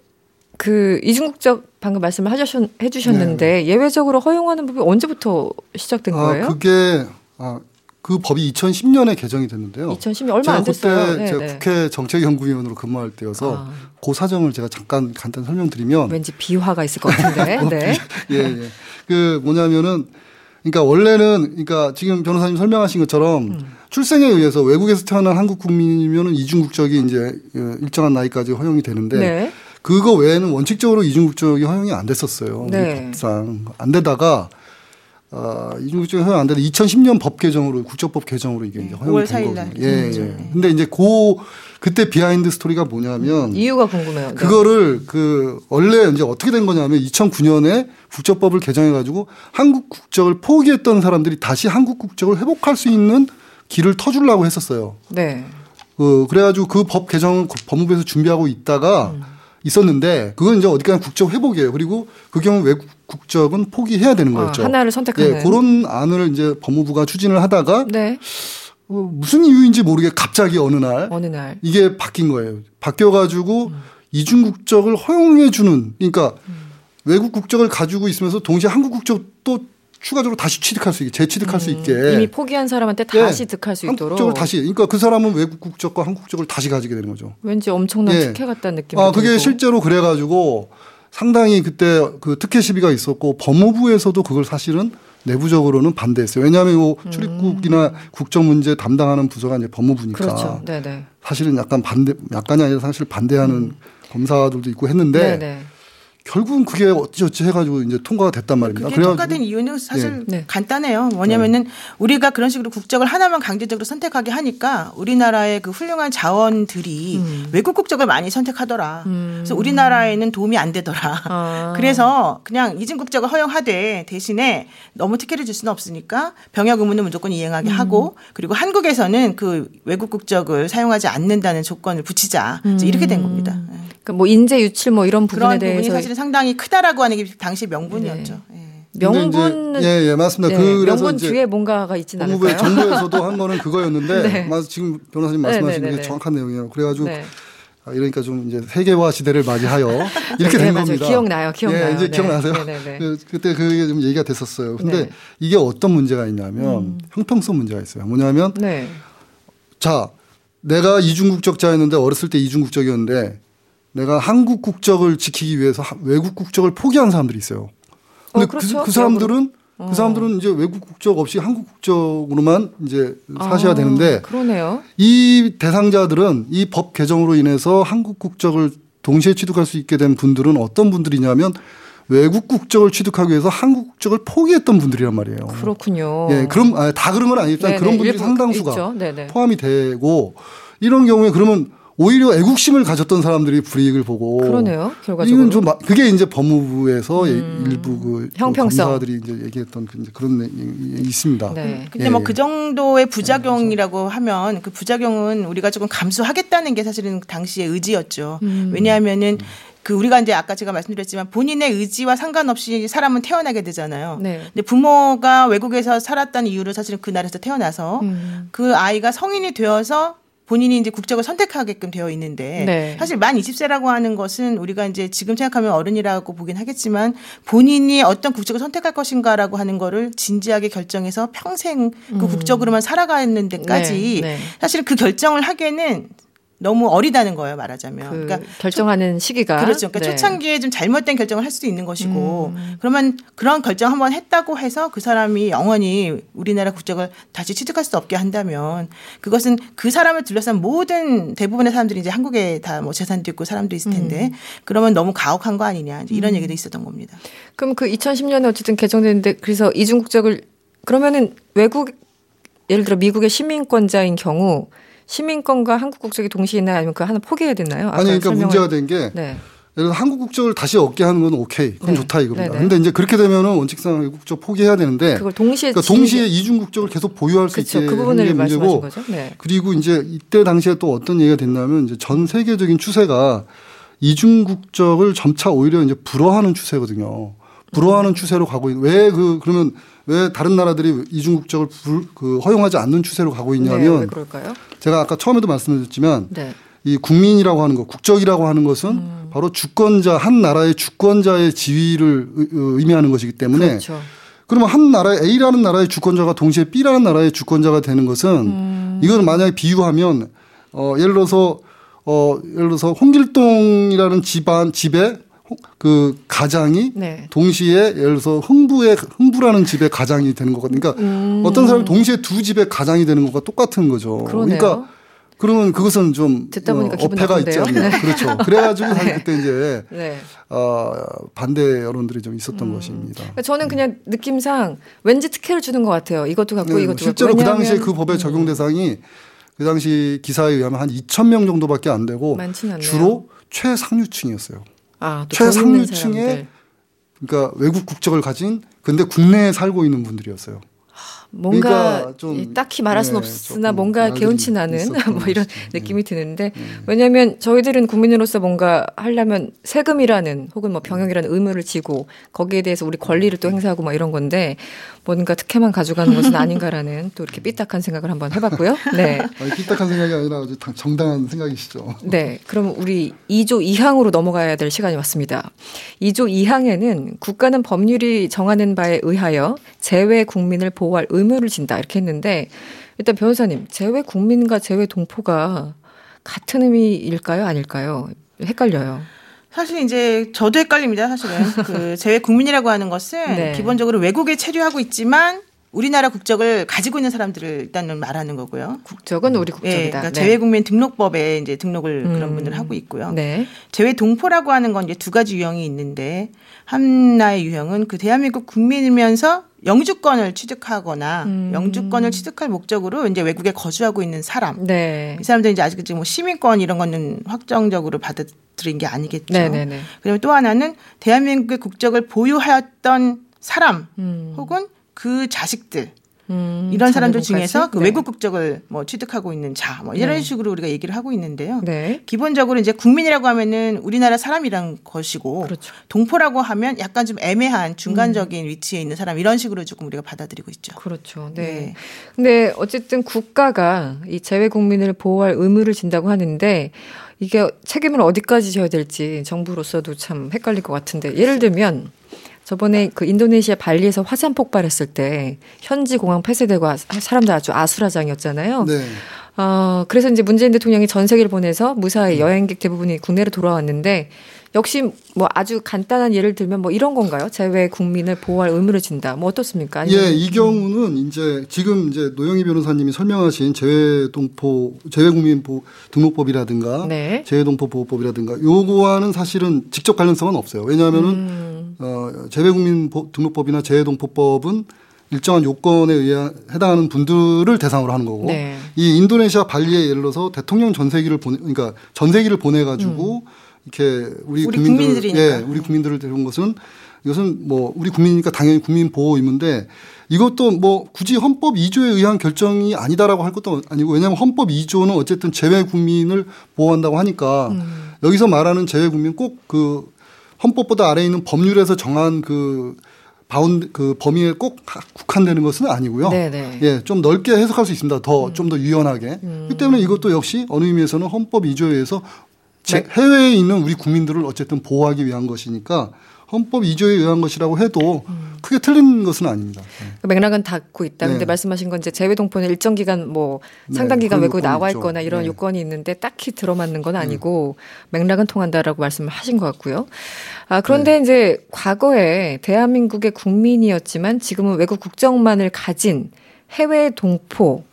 Speaker 1: 그 이중국적 방금 말씀을 하셨, 해주셨는데 네. 예외적으로 허용하는 법이 언제부터 시작된 아, 거예요?
Speaker 2: 그게 아, 그 법이 2010년에 개정이 됐는데요.
Speaker 1: 2010년 얼마 안 됐어요.
Speaker 2: 그때 네, 제가 네. 국회 정책연구위원으로 근무할 때여서 아. 그 사정을 제가 잠깐 간단 설명드리면
Speaker 1: 왠지 비화가 있을 것 같은데. 네.
Speaker 2: 예, 예. 그 뭐냐면은 그러니까 원래는 그러니까 지금 변호사님 설명하신 것처럼 음. 출생에 의해서 외국에서 태어난 한국 국민이면은 이중 국적이 이제 일정한 나이까지 허용이 되는데 네. 그거 외에는 원칙적으로 이중 국적이 허용이 안 됐었어요. 네. 법상 안 되다가 어, 이중 국적이 허용 안 되다 2010년 법 개정으로 국적법 개정으로 이게 이제 허용이 된 거거든요. 예, 예. 근데 이제 고 그때 behind story가 뭐냐면
Speaker 1: 이유가 궁금해요. 네.
Speaker 2: 그거를 그 원래 이제 어떻게 된 거냐면 2009년에 국적법을 개정해 가지고 한국 국적을 포기했던 사람들이 다시 한국 국적을 회복할 수 있는 길을 터주려고 했었어요. 네. 그 그래가지고 그 법 개정 법무부에서 준비하고 있다가 음. 있었는데 그건 이제 어디까지 국적 회복이에요. 그리고 그 경우 외국 국적은 포기해야 되는 아, 거였죠.
Speaker 1: 아, 하나를 선택하는.
Speaker 2: 예, 그런 안을 이제 법무부가 추진을 하다가 네. 어, 무슨 이유인지 모르게 갑자기 어느 날,
Speaker 1: 어느 날
Speaker 2: 이게 바뀐 거예요. 바뀌어 가지고 음. 이중 국적을 허용해 주는 그러니까 음. 외국 국적을 가지고 있으면서 동시에 한국 국적도 추가적으로 다시 취득할 수 있게 재취득할 음. 수 있게
Speaker 1: 이미 포기한 사람한테 다시 네. 득할 수 있도록
Speaker 2: 한국적을 다시 그러니까 그 사람은 외국 국적과 한국 국적을 다시 가지게 되는 거죠.
Speaker 1: 왠지 엄청난 네. 특혜 같다는 느낌.
Speaker 2: 아 그게 들고. 실제로 그래가지고 상당히 그때 그 특혜 시비가 있었고 법무부에서도 그걸 사실은 내부적으로는 반대했어요. 왜냐하면 요 음. 출입국이나 음. 국적 문제 담당하는 부서가 이제 법무부니까. 그렇죠. 네네. 사실은 약간 반대, 약간이 아니라 사실 반대하는 음. 검사들도 있고 했는데 네네. 결국은 그게 어찌어찌 해가지고 이제 통과가 됐단 말입니다.
Speaker 3: 그게 통과된 이유는 사실 네. 간단해요. 뭐냐면은 네. 우리가 그런 식으로 국적을 하나만 강제적으로 선택하게 하니까 우리나라의 그 훌륭한 자원들이 음. 외국 국적을 많이 선택하더라. 음. 그래서 우리나라에는 도움이 안 되더라. 아. 그래서 그냥 이중 국적을 허용하되 대신에 너무 특혜를 줄 수는 없으니까 병역 의무는 무조건 이행하게 음. 하고 그리고 한국에서는 그 외국 국적을 사용하지 않는다는 조건을 붙이자. 이렇게 된 겁니다. 네.
Speaker 1: 그러니까 뭐 인재 유출 뭐 이런 부분에 대해서
Speaker 3: 사실은 상당히 크다라고 하는 게 당시 명분이었죠. 네.
Speaker 1: 예. 명분
Speaker 2: 예, 예, 맞습니다. 네,
Speaker 1: 그 명분 뒤에 뭔가가 있지는 않을까요?
Speaker 2: 정부에서도 한 거는 그거였는데 네. 맞 지금 변호사님 네, 말씀하신 네, 게 네, 정확한 내용이에요. 그래가지고 아, 이러니까 좀 이제 세계화 시대를 맞이하여 이렇게 된 겁니다.
Speaker 1: 기억나요, 기억나요.
Speaker 2: 예, 이제 기억나세요? 그, 그때 그게 좀 얘기가 됐었어요. 근데 이게 어떤 문제가 있냐면 음. 형평성 문제가 있어요. 뭐냐면 자 내가 이중국적자였는데 어렸을 때 이중국적이었는데 내가 한국 국적을 지키기 위해서 외국 국적을 포기한 사람들이 있어요. 근데 어, 그, 그렇죠. 그, 그, 사람들은 어. 그 사람들은 이제 외국 국적 없이 한국 국적으로만 이제 사셔야 아, 되는데
Speaker 1: 그러네요.
Speaker 2: 이 대상자들은 이 법 개정으로 인해서 한국 국적을 동시에 취득할 수 있게 된 분들은 어떤 분들이냐면 외국 국적을 취득하기 위해서 한국 국적을 포기했던 분들이란 말이에요.
Speaker 1: 그렇군요.
Speaker 2: 예, 그럼 아, 다 그런 건 아니지만 그런 분들이 상당수가 포함이 되고 이런 경우에 그러면 오히려 애국심을 가졌던 사람들이 불이익을 보고
Speaker 1: 그러네요. 결과적으로 이건 좀
Speaker 2: 그게 이제 법무부에서 음. 일부 그
Speaker 1: 형평성
Speaker 2: 검사들이 이제 얘기했던 그 그런 내용이 있습니다.
Speaker 3: 네. 근데 예. 뭐그 정도의 부작용이라고 네, 하면 그 부작용은 우리가 조금 감수하겠다는 게 사실은 당시의 의지였죠. 음. 왜냐하면은 그 우리가 이제 아까 제가 말씀드렸지만 본인의 의지와 상관없이 사람은 태어나게 되잖아요. 네. 근데 부모가 외국에서 살았다는 이유로 사실은 그 나라에서 태어나서 음. 그 아이가 성인이 되어서 본인이 이제 국적을 선택하게끔 되어 있는데 네. 사실 만 20세라고 하는 것은 우리가 이제 지금 생각하면 어른이라고 보긴 하겠지만 본인이 어떤 국적을 선택할 것인가라고 하는 거를 진지하게 결정해서 평생 그 음. 국적으로만 살아가는 데까지 네. 네. 사실 그 결정을 하기에는 너무 어리다는 거예요 말하자면.
Speaker 1: 그 그러니까 결정하는 시기가
Speaker 3: 그렇죠. 그러니까 네. 초창기에 좀 잘못된 결정을 할 수도 있는 것이고 음. 그러면 그런 결정 한번 했다고 해서 그 사람이 영원히 우리나라 국적을 다시 취득할 수 없게 한다면 그것은 그 사람을 둘러싼 모든 대부분의 사람들이 이제 한국에 다 뭐 재산도 있고 사람도 있을 텐데 음. 그러면 너무 가혹한 거 아니냐 이런 음. 얘기도 있었던 겁니다.
Speaker 1: 그럼 그 2010년에 어쨌든 개정됐는데 그래서 이중 국적을 그러면은 외국 예를 들어 미국의 시민권자인 경우 시민권과 한국 국적이 동시에 있나요? 아니면 그 하나 포기해야 되나요?
Speaker 2: 아니 그러니까 설명을... 문제가 된게 네. 예를 한국 국적을 다시 얻게 하는 건 오케이. 그건 네. 좋다 이겁니다. 네네. 근데 이제 그렇게 되면은 원칙상 외국 국적 포기해야 되는데
Speaker 1: 그걸 동시에
Speaker 2: 그러니까 동시에 이중 국적을 계속 보유할 수 그렇죠. 있게 그 부분을 게 문제고 네. 그리고 이제 이때 당시에 또 어떤 얘기가 됐냐면 이제 전 세계적인 추세가 이중 국적을 점차 오히려 이제 불허하는 추세거든요. 불허하는 음. 추세로 가고 있는 왜 그 그러면 왜 다른 나라들이 이중 국적을 불, 그 허용하지 않는 추세로 가고 있냐면
Speaker 1: 네,
Speaker 2: 제가 아까 처음에도 말씀드렸지만 네. 이 국민이라고 하는 것, 국적이라고 하는 것은 음. 바로 주권자 한 나라의 주권자의 지위를 의미하는 것이기 때문에 그렇죠. 그러면 한 나라 A라는 나라의 주권자가 동시에 B라는 나라의 주권자가 되는 것은 음. 이걸 만약에 비유하면 어 예를 들어서 어 예를 들어서 홍길동이라는 집안 집에 그 가장이 네. 동시에 예를 들어서 흥부의 흥부라는 집의 가장이 되는 거거든요. 그러니까 음. 어떤 사람이 동시에 두 집의 가장이 되는 것과 똑같은 거죠.
Speaker 1: 그러네요.
Speaker 2: 그러니까 그러면 그것은 좀
Speaker 1: 듣다 보니까 어,
Speaker 2: 어폐가 있지 않나. 네. 그렇죠. 그래가지고 사실 네. 그때 이제 네. 어, 반대 여론들이 좀 있었던 음. 것입니다.
Speaker 1: 그러니까 저는 그냥 느낌상 왠지 특혜를 주는 것 같아요. 이것도 갖고 네, 이것도
Speaker 2: 실제로 갖고. 그 당시에 그 법의 적용 음. 대상이 그 당시 기사에 의하면 한 2천 명 정도밖에 안 되고 주로 최상류층이었어요. 아, 최상류층에 그러니까 외국 국적을 가진 근데 국내에 살고 있는 분들이었어요.
Speaker 1: 뭔가 그러니까 딱히 말할 수는 네, 없으나 뭔가 개운치 나는 뭐 이런 네. 느낌이 드는데 네. 왜냐하면 저희들은 국민으로서 뭔가 하려면 세금이라는 혹은 뭐 병역이라는 의무를 지고 거기에 대해서 우리 권리를 또 행사하고 막 이런 건데 뭔가 특혜만 가져가는 것은 아닌가라는 또 이렇게 삐딱한 생각을 한번 해봤고요. 네.
Speaker 2: 아니, 삐딱한 생각이 아니라 아주 정당한 생각이시죠.
Speaker 1: 네. 그럼 우리 2조 2항으로 넘어가야 될 시간이 왔습니다. 2조 2항에는 국가는 법률이 정하는 바에 의하여 재외 국민을 보호할 의 무를 진다 이렇게 했는데 일단 변호사님 재외 국민과 재외 동포가 같은 의미일까요? 아닐까요? 헷갈려요.
Speaker 3: 사실 이제 저도 헷갈립니다. 사실은 그 재외 국민이라고 하는 것은 네. 기본적으로 외국에 체류하고 있지만 우리나라 국적을 가지고 있는 사람들을 일단은 말하는 거고요.
Speaker 1: 국적은 우리 국적이다. 네,
Speaker 3: 그러니까 네. 재외국민 등록법에 이제 등록을 음. 그런 분들 하고 있고요. 네. 재외 동포라고 하는 건 이제 두 가지 유형이 있는데 하나의 유형은 그 대한민국 국민이면서 영주권을 취득하거나 음. 영주권을 취득할 목적으로 이제 외국에 거주하고 있는 사람. 네. 이 사람들은 이제 아직 지금 뭐 시민권 이런 거는 확정적으로 받아들인 게 아니겠죠. 네네네. 그리고 또 하나는 대한민국의 국적을 보유하였던 사람 음. 혹은 그 자식들 음, 이런 사람들 중에서 그 네. 외국 국적을 뭐 취득하고 있는 자, 뭐 이런 네. 식으로 우리가 얘기를 하고 있는데요. 네. 기본적으로 이제 국민이라고 하면은 우리나라 사람이란 것이고 그렇죠. 동포라고 하면 약간 좀 애매한 중간적인 음. 위치에 있는 사람 이런 식으로 조금 우리가 받아들이고 있죠.
Speaker 1: 그렇죠. 네. 네. 근데 어쨌든 국가가 이 재외 국민을 보호할 의무를 진다고 하는데 이게 책임을 어디까지 져야 될지 정부로서도 참 헷갈릴 것 같은데 예를 들면 저번에 그 인도네시아 발리에서 화산 폭발했을 때 현지 공항 폐쇄되고 사람들 아주 아수라장이었잖아요. 네. 어, 그래서 이제 문재인 대통령이 전 세계를 보내서 무사히 여행객 대부분이 국내로 돌아왔는데 역시 뭐 아주 간단한 예를 들면 뭐 이런 건가요? 재외 국민을 보호할 의무를 진다. 뭐 어떻습니까?
Speaker 2: 예, 이 경우는 이제 지금 이제 노영희 변호사님이 설명하신 재외 동포 재외 국민 보 등록법이라든가 네. 재외 동포 보호법이라든가 요거와는 사실은 직접 관련성은 없어요. 왜냐하면은 음. 어 재외 국민 등록법이나 재외 동포법은 일정한 요건에 의해 해당하는 분들을 대상으로 하는 거고 네. 이 인도네시아 발리에 예를 들어서 대통령 전세기를 보내 그러니까 전세기를 보내 가지고 음. 이렇게 우리, 우리 국민들 예, 우리 국민들을 데려온 것은 이것은 뭐 우리 국민이니까 당연히 국민 보호 의무인데 이것도 뭐 굳이 헌법 2조에 의한 결정이 아니다라고 할 것도 아니고 왜냐하면 헌법 2조는 어쨌든 재외 국민을 보호한다고 하니까 음. 여기서 말하는 재외 국민 꼭 그 헌법보다 아래에 있는 법률에서 정한 그 바운 그 범위에 꼭 국한되는 것은 아니고요. 네네. 예, 좀 넓게 해석할 수 있습니다. 더 좀더 음. 유연하게. 음. 그렇기 때문에 이것도 역시 어느 의미에서는 헌법 2조에 의해서 네. 해외에 있는 우리 국민들을 어쨌든 보호하기 위한 것이니까 헌법 2조에 의한 것이라고 해도 음. 크게 틀린 것은 아닙니다. 네.
Speaker 1: 그 맥락은 닿고 있다. 네. 근데 말씀하신 건 이제 재외 동포는 일정 기간 뭐 네, 상당 기간 외국에 나와 있죠. 있거나 이런 네. 요건이 있는데 딱히 들어맞는 건 네. 아니고 맥락은 통한다라고 말씀을 하신 것 같고요. 아, 그런데 이제 과거에 대한민국의 국민이었지만 지금은 외국 국적만을 가진 해외 동포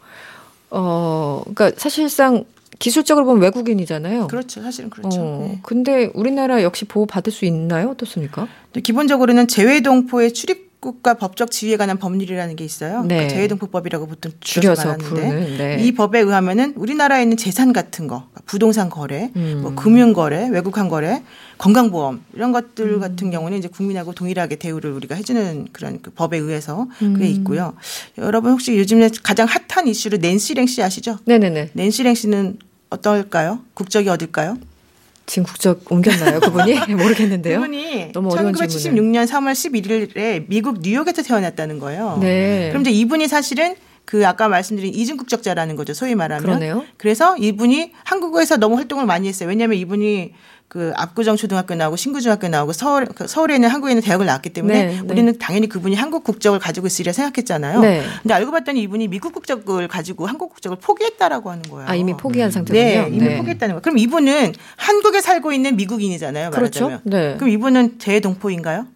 Speaker 1: 어, 그러니까 사실상 기술적으로 보면 외국인이잖아요.
Speaker 3: 그렇죠. 사실은 그렇죠. 어,
Speaker 1: 네. 근데 우리나라 역시 보호 받을 수 있나요? 어떻습니까?
Speaker 3: 기본적으로는 재외동포의 출입 국가 법적 지위에 관한 법률이라는 게 있어요. 네. 그러니까 재외동포법이라고 보통 줄여서 말하는데 네. 이 법에 의하면은 우리나라에 있는 재산 같은 거, 그러니까 부동산 거래, 음. 뭐 금융 거래, 외국한 거래, 건강보험 이런 것들 음. 같은 경우는 이제 국민하고 동일하게 대우를 우리가 해주는 그런 그 법에 의해서 음. 그게 있고요. 여러분 혹시 요즘에 가장 핫한 이슈로 낸시 랭 씨 아시죠? 네네네. 낸시 랭 씨는 어떨까요? 국적이 어딜까요?
Speaker 1: 지금 국적 옮겼나요, 그분이? 모르겠는데요.
Speaker 3: 그분이 너무 어려운 1976년 3월 11일에 미국 뉴욕에서 태어났다는 거예요. 네. 그럼 이제 이분이 사실은 그 아까 말씀드린 이중 국적자라는 거죠. 소위 말하면.
Speaker 1: 그러네요.
Speaker 3: 그래서 이분이 한국에서 너무 활동을 많이 했어요. 왜냐하면 이분이 그 압구정 초등학교 나오고 신구중학교 나오고 서울 그 서울에 있는 한국에 있는 대학을 나왔기 때문에 네, 네. 우리는 네. 당연히 그분이 한국 국적을 가지고 있으리라 생각했잖아요. 네. 근데 알고 봤더니 이분이 미국 국적을 가지고 한국 국적을 포기했다라고 하는 거예요.
Speaker 1: 아 이미 포기한 상태군요.
Speaker 3: 네, 이미 네. 포기했다는 거. 그럼 이분은 한국에 살고 있는 미국인이잖아요. 말하자면. 그렇죠. 네. 그럼 이분은 재동포인가요?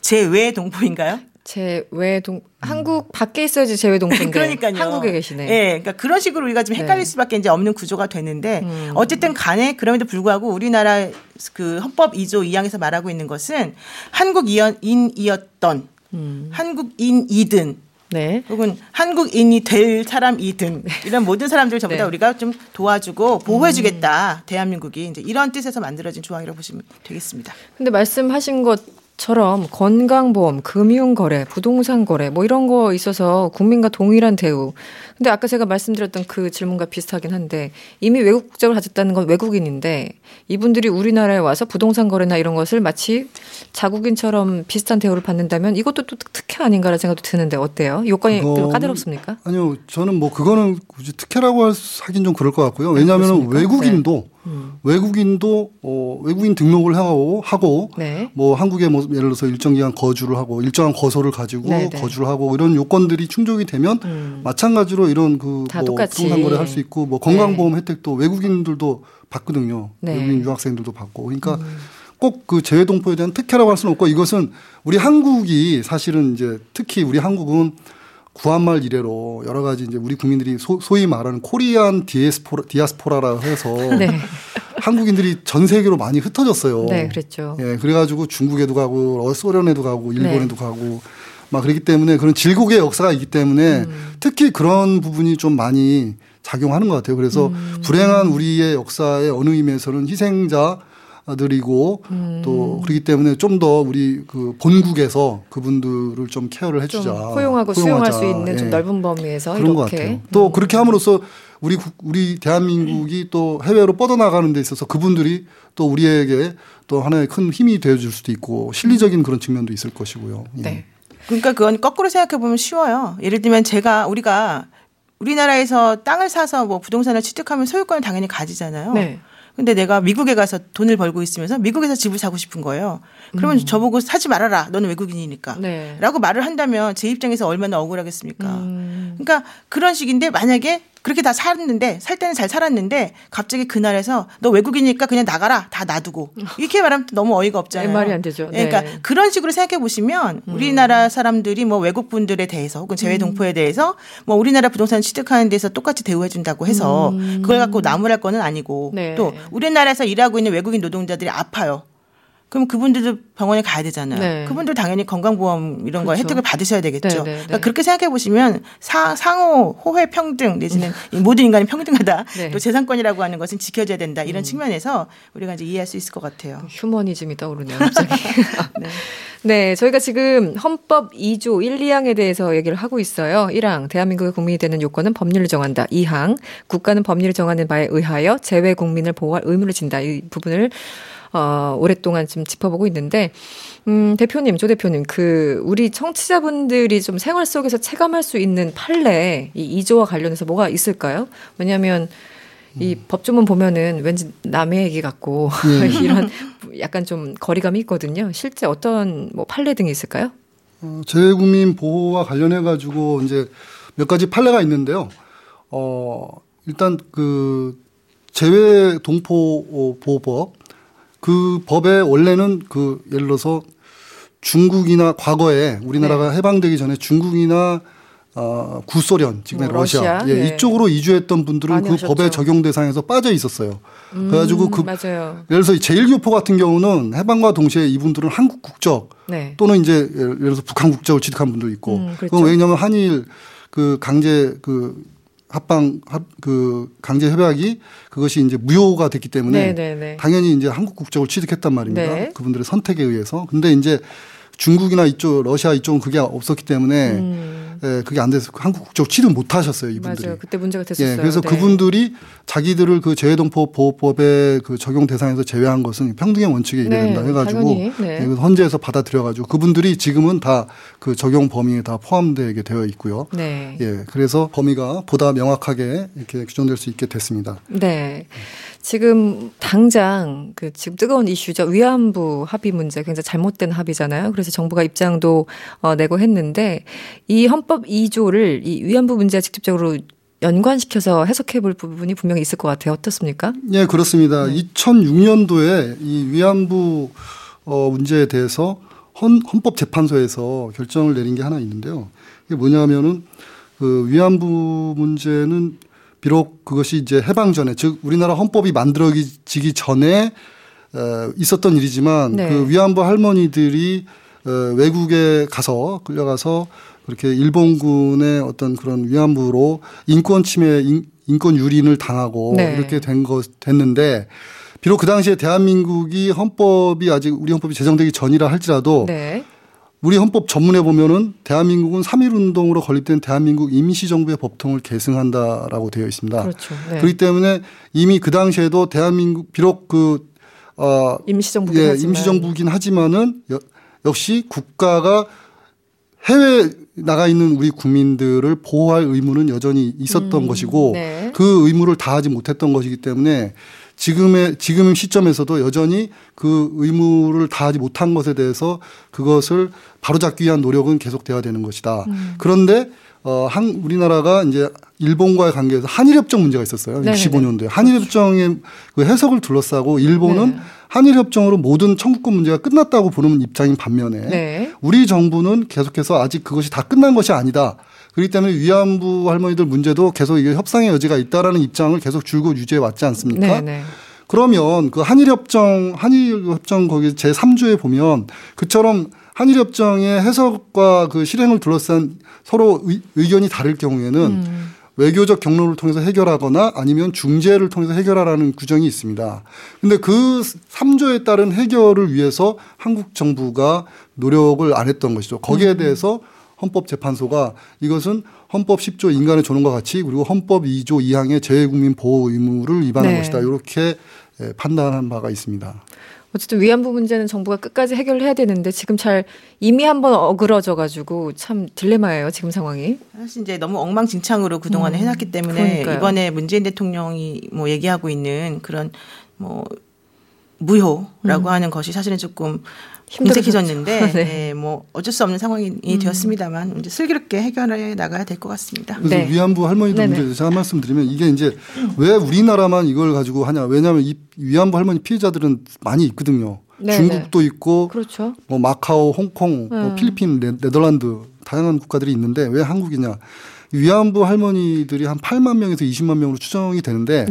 Speaker 3: 제외 동포인가요?
Speaker 1: 제 외 동 한국 밖에 있어야지 제외 동포인데 그러니까요. 한국에 계시네.
Speaker 3: 예, 그러니까 그런 식으로 우리가 좀 헷갈릴 네. 수밖에 이제 없는 구조가 되는데 음. 어쨌든 간에 그럼에도 불구하고 우리나라 그 헌법 2조 2항에서 말하고 있는 것은 한국인이었던 음. 한국인이든 네. 혹은 한국인이 될 사람이든 네. 이런 모든 사람들 전부 다 네. 우리가 좀 도와주고 보호해주겠다. 음. 대한민국이 이제 이런 뜻에서 만들어진 조항이라고 보시면 되겠습니다.
Speaker 1: 근데 말씀하신 것 처럼 건강보험, 금융거래, 부동산 거래 뭐 이런 거 있어서 국민과 동일한 대우. 근데 아까 제가 말씀드렸던 그 질문과 비슷하긴 한데 이미 외국 국적을 가졌다는 건 외국인인데 이분들이 우리나라에 와서 부동산 거래나 이런 것을 마치 자국인처럼 비슷한 대우를 받는다면 이것도 또 특혜 아닌가라는 생각도 드는데 어때요? 요건이 어, 까다롭습니까?
Speaker 2: 아니요. 저는 뭐 그거는 굳이 특혜라고 하긴 좀 그럴 것 같고요. 왜냐하면 외국인도 네. 음. 외국인도 어 외국인 등록을 하고 하고 네. 뭐 한국에 뭐 예를 들어서 일정 기간 거주를 하고 일정한 거소를 가지고 네, 네. 거주를 하고 이런 요건들이 충족이 되면 음. 마찬가지로 이런 그뭐 부동산 거래 할 수 있고 뭐 건강보험 네. 혜택도 외국인들도 받거든요. 네. 외국인 유학생들도 받고 그러니까 음. 꼭그 재외동포에 대한 특혜라고 할 수는 없고 이것은 우리 한국이 사실은 이제 특히 우리 한국은 구한말 이래로 여러 가지 이제 우리 국민들이 소, 위 말하는 코리안 디에스포라, 디아스포라라 해서 네. 한국인들이 전 세계로 많이 흩어졌어요.
Speaker 1: 네, 그랬죠.
Speaker 2: 예, 그래가지고 중국에도 가고 소련에도 가고 일본에도 네. 가고 막 그렇기 때문에 그런 질곡의 역사가 있기 때문에 음. 특히 그런 부분이 좀 많이 작용하는 것 같아요. 그래서 음. 불행한 우리의 역사의 어느 의미에서는 희생자 들이고 음. 또 그렇기 때문에 좀 더 우리 그 본국에서 그분들을 좀 케어를 해주자.
Speaker 1: 포용하고 수용할 수 있는 예. 좀 넓은 범위에서
Speaker 2: 그런 이렇게. 것 같아요. 또 음. 그렇게 함으로써 우리 국, 우리 대한민국이 또 해외로 뻗어나가는 데 있어서 그분들이 또 우리에게 또 하나의 큰 힘이 되어줄 수도 있고 실리적인 그런 측면도 있을 것이고요.
Speaker 3: 예. 네. 그러니까 그건 거꾸로 생각해 보면 쉬워요. 예를 들면 제가 우리가 우리나라에서 땅을 사서 뭐 부동산을 취득하면 소유권을 당연히 가지잖아요. 네. 근데 내가 미국에 가서 돈을 벌고 있으면서 미국에서 집을 사고 싶은 거예요. 그러면 음. 저보고 사지 말아라. 너는 외국인이니까. 네. 라고 말을 한다면 제 입장에서 얼마나 억울하겠습니까. 음. 그러니까 그런 식인데 만약에 그렇게 다 살았는데 살 때는 잘 살았는데 갑자기 그날에서 너 외국이니까 그냥 나가라 다 놔두고 이렇게 말하면 너무 어이가 없잖아요.
Speaker 1: 말이 안 되죠.
Speaker 3: 네. 그러니까 그런 식으로 생각해 보시면 음. 우리나라 사람들이 뭐 외국 분들에 대해서 혹은 재외 동포에 음. 대해서 뭐 우리나라 부동산 취득하는 데서 똑같이 대우해 준다고 해서 음. 그걸 갖고 나무랄 거는 아니고 네. 또 우리나라에서 일하고 있는 외국인 노동자들이 아파요. 그럼 그분들도 병원에 가야 되잖아요. 네. 그분들 당연히 건강보험 이런 그렇죠. 거 혜택을 받으셔야 되겠죠. 네, 네, 그러니까 네. 그렇게 생각해 보시면 상, 상호 호혜 평등 내지는 음. 모든 인간이 평등하다. 네. 또 재산권이라고 하는 것은 지켜져야 된다. 이런 음. 측면에서 우리가 이제 이해할 수 있을 것 같아요.
Speaker 1: 휴머니즘이 떠오르네요. 갑자기. 네. 네, 저희가 지금 헌법 2조 1, 2항에 대해서 얘기를 하고 있어요. 1항, 대한민국의 국민이 되는 요건은 법률을 정한다. 2항, 국가는 법률을 정하는 바에 의하여 재외 국민을 보호할 의무를 진다. 이 부분을 어, 오랫동안 좀 짚어보고 있는데, 음, 대표님, 조 대표님, 그, 우리 청취자분들이 좀 생활 속에서 체감할 수 있는 판례, 이 2조와 관련해서 뭐가 있을까요? 왜냐하면, 이 음. 법조문 보면은 왠지 남의 얘기 같고 네. 이런 약간 좀 거리감이 있거든요. 실제 어떤 뭐 판례 등이 있을까요?
Speaker 2: 어, 재외국민 보호와 관련해 가지고 이제 몇 가지 판례가 있는데요. 어, 일단 그 재외 동포 보호법 그 법에 원래는 그 예를 들어서 중국이나 과거에 우리나라가 네. 해방되기 전에 중국이나 어, 구소련, 지금의 뭐, 러시아, 러시아? 예, 네. 이쪽으로 이주했던 분들은 그 하셨죠. 법의 적용 대상에서 빠져 있었어요. 음, 그래가지고 그 맞아요. 예를 들어서 제일교포 같은 경우는 해방과 동시에 이분들은 한국 국적 네. 또는 이제 예를 들어서 북한 국적을 취득한 분도 있고 음, 그렇죠. 그건 왜냐하면 한일 그 강제 그 합방 합, 그 강제 협약이 그것이 이제 무효가 됐기 때문에 네네네. 네, 네. 당연히 이제 한국 국적을 취득했단 말입니다. 네. 그분들의 선택에 의해서. 근데 이제 중국이나 이쪽 러시아 이쪽은 그게 없었기 때문에 음. 예, 그게 안 돼서 한국 국적 취득 못 하셨어요, 이분들이.
Speaker 1: 맞아요. 그때 문제가 됐었어요.
Speaker 2: 예, 그래서 네. 그분들이 자기들을 그 재해동포 보호법의 그 적용 대상에서 제외한 것은 평등의 원칙에 이래 네, 된다 해 가지고 네. 예, 헌재에서 받아들여 가지고 그분들이 지금은 다 그 적용 범위에 다 포함되게 되어 있고요. 네. 예. 그래서 범위가 보다 명확하게 이렇게 규정될 수 있게 됐습니다.
Speaker 1: 네. 지금 당장 그 지금 뜨거운 이슈죠. 위안부 합의 문제 굉장히 잘못된 합의잖아요. 그래서 정부가 입장도 어, 내고 했는데 이 헌법 2조를 이 위안부 문제와 직접적으로 연관시켜서 해석해 볼 부분이 분명히 있을 것 같아요. 어떻습니까?
Speaker 2: 네, 그렇습니다. 네. 2006년도에 이 위안부 어, 문제에 대해서 헌, 헌법재판소에서 결정을 내린 게 하나 있는데요. 이게 뭐냐면은 그 위안부 문제는 비록 그것이 이제 해방 전에 즉 우리나라 헌법이 만들어지기 전에 어, 있었던 일이지만 네. 그 위안부 할머니들이 어, 외국에 가서 끌려가서 그렇게 일본군의 어떤 그런 위안부로 인권 침해, 인, 권 유린을 당하고 네. 이렇게 된 것 됐는데 비록 그 당시에 대한민국이 헌법이 아직 우리 헌법이 제정되기 전이라 할지라도 네. 우리 헌법 전문에 보면은 대한민국은 3.1 운동으로 건립된 대한민국 임시정부의 법통을 계승한다라고 되어 있습니다. 그렇죠. 네. 그렇기 때문에 이미 그 당시에도 대한민국 비록 그
Speaker 1: 어, 임시정부긴 예,
Speaker 2: 하지만. 임시정부긴 하지만은 여, 역시 국가가 해외 나가 있는 우리 국민들을 보호할 의무는 여전히 있었던 음, 것이고 네. 그 의무를 다하지 못했던 것이기 때문에 지금의 지금 시점에서도 여전히 그 의무를 다하지 못한 것에 대해서 그것을 바로잡기 위한 노력은 계속돼야 되는 것이다. 음. 그런데 어, 한, 우리나라가 이제 일본과의 관계에서 한일협정 문제가 있었어요. 네네네. 65년도에. 한일협정의 그 해석을 둘러싸고 일본은 네. 한일협정으로 모든 청구권 문제가 끝났다고 보는 입장인 반면에 네. 우리 정부는 계속해서 아직 그것이 다 끝난 것이 아니다. 그렇기 때문에 위안부 할머니들 문제도 계속 이게 협상의 여지가 있다라는 입장을 계속 줄곧 유지해 왔지 않습니까? 네네. 네. 그러면 그 한일협정, 한일협정 거기 제 3조에 보면 그처럼 한일협정의 해석과 그 실행을 둘러싼 서로 의, 견이 다를 경우에는 음. 외교적 경로를 통해서 해결하거나 아니면 중재를 통해서 해결하라는 규정이 있습니다. 근데 그 3조에 따른 해결을 위해서 한국 정부가 노력을 안 했던 것이죠. 거기에 음. 대해서 헌법재판소가 이것은 헌법 10조 인간의 존엄과 같이 그리고 헌법 2조 2항의 재외국민 보호 의무를 위반한 네. 것이다. 이렇게 예, 판단한 바가 있습니다.
Speaker 1: 어쨌든 위안부 문제는 정부가 끝까지 해결을 해야 되는데 지금 잘 이미 한번 어그러져 가지고 참 딜레마예요 지금 상황이.
Speaker 3: 사실 이제 너무 엉망진창으로 그동안에 음, 해놨기 때문에 그러니까요. 이번에 문재인 대통령이 뭐 얘기하고 있는 그런 뭐 무효라고 음. 하는 것이 사실은 조금 공색해졌는데 네. 네. 뭐 어쩔 수 없는 상황이 음. 되었습니다만 이제 슬기롭게 해결해 나가야 될 것 같습니다.
Speaker 2: 그래서 네. 위안부 할머니들 문제 제가 말씀 드리면 이게 이제 왜 우리나라만 이걸 가지고 하냐? 왜냐하면 이 위안부 할머니 피해자들은 많이 있거든요. 네 중국도 있고, 그렇죠. 뭐 마카오, 홍콩, 뭐 음. 필리핀, 네 덜란드 다양한 국가들이 있는데 왜 한국이냐? 위안부 할머니들이 한 8만 명에서 20만 명으로 추정이 되는데.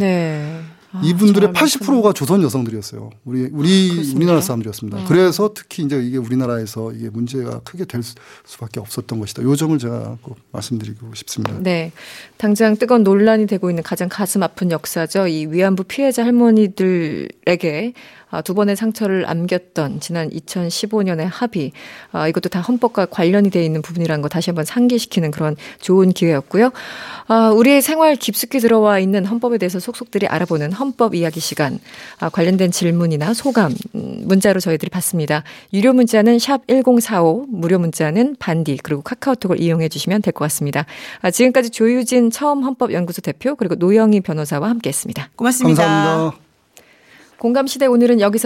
Speaker 2: 네. 아, 이분들의 80%가 조선 여성들이었어요. 우리 우리 아, 우리나라 사람들이었습니다. 어. 그래서 특히 이제 이게 우리나라에서 이게 문제가 크게 될 수밖에 없었던 것이다. 요 점을 제가 꼭 말씀드리고 싶습니다.
Speaker 1: 네. 당장 뜨거운 논란이 되고 있는 가장 가슴 아픈 역사죠. 이 위안부 피해자 할머니들에게 아, 두 번의 상처를 안겼던 지난 2015년의 합의 아, 이것도 다 헌법과 관련이 돼 있는 부분이라는 거 다시 한번 상기시키는 그런 좋은 기회였고요. 아, 우리의 생활 깊숙이 들어와 있는 헌법에 대해서 속속들이 알아보는 헌법 이야기 시간 관련된 질문이나 소감 음, 문자로 저희들이 받습니다. 유료 문자는 샵 1045, 무료 문자는 반디 그리고 카카오톡을 이용해 주시면 될 것 같습니다. 지금까지 조유진 처음 헌법연구소 대표 그리고 노영희 변호사와 함께했습니다.
Speaker 3: 고맙습니다.
Speaker 2: 감사합니다.
Speaker 1: 공감시대 오늘은 여기서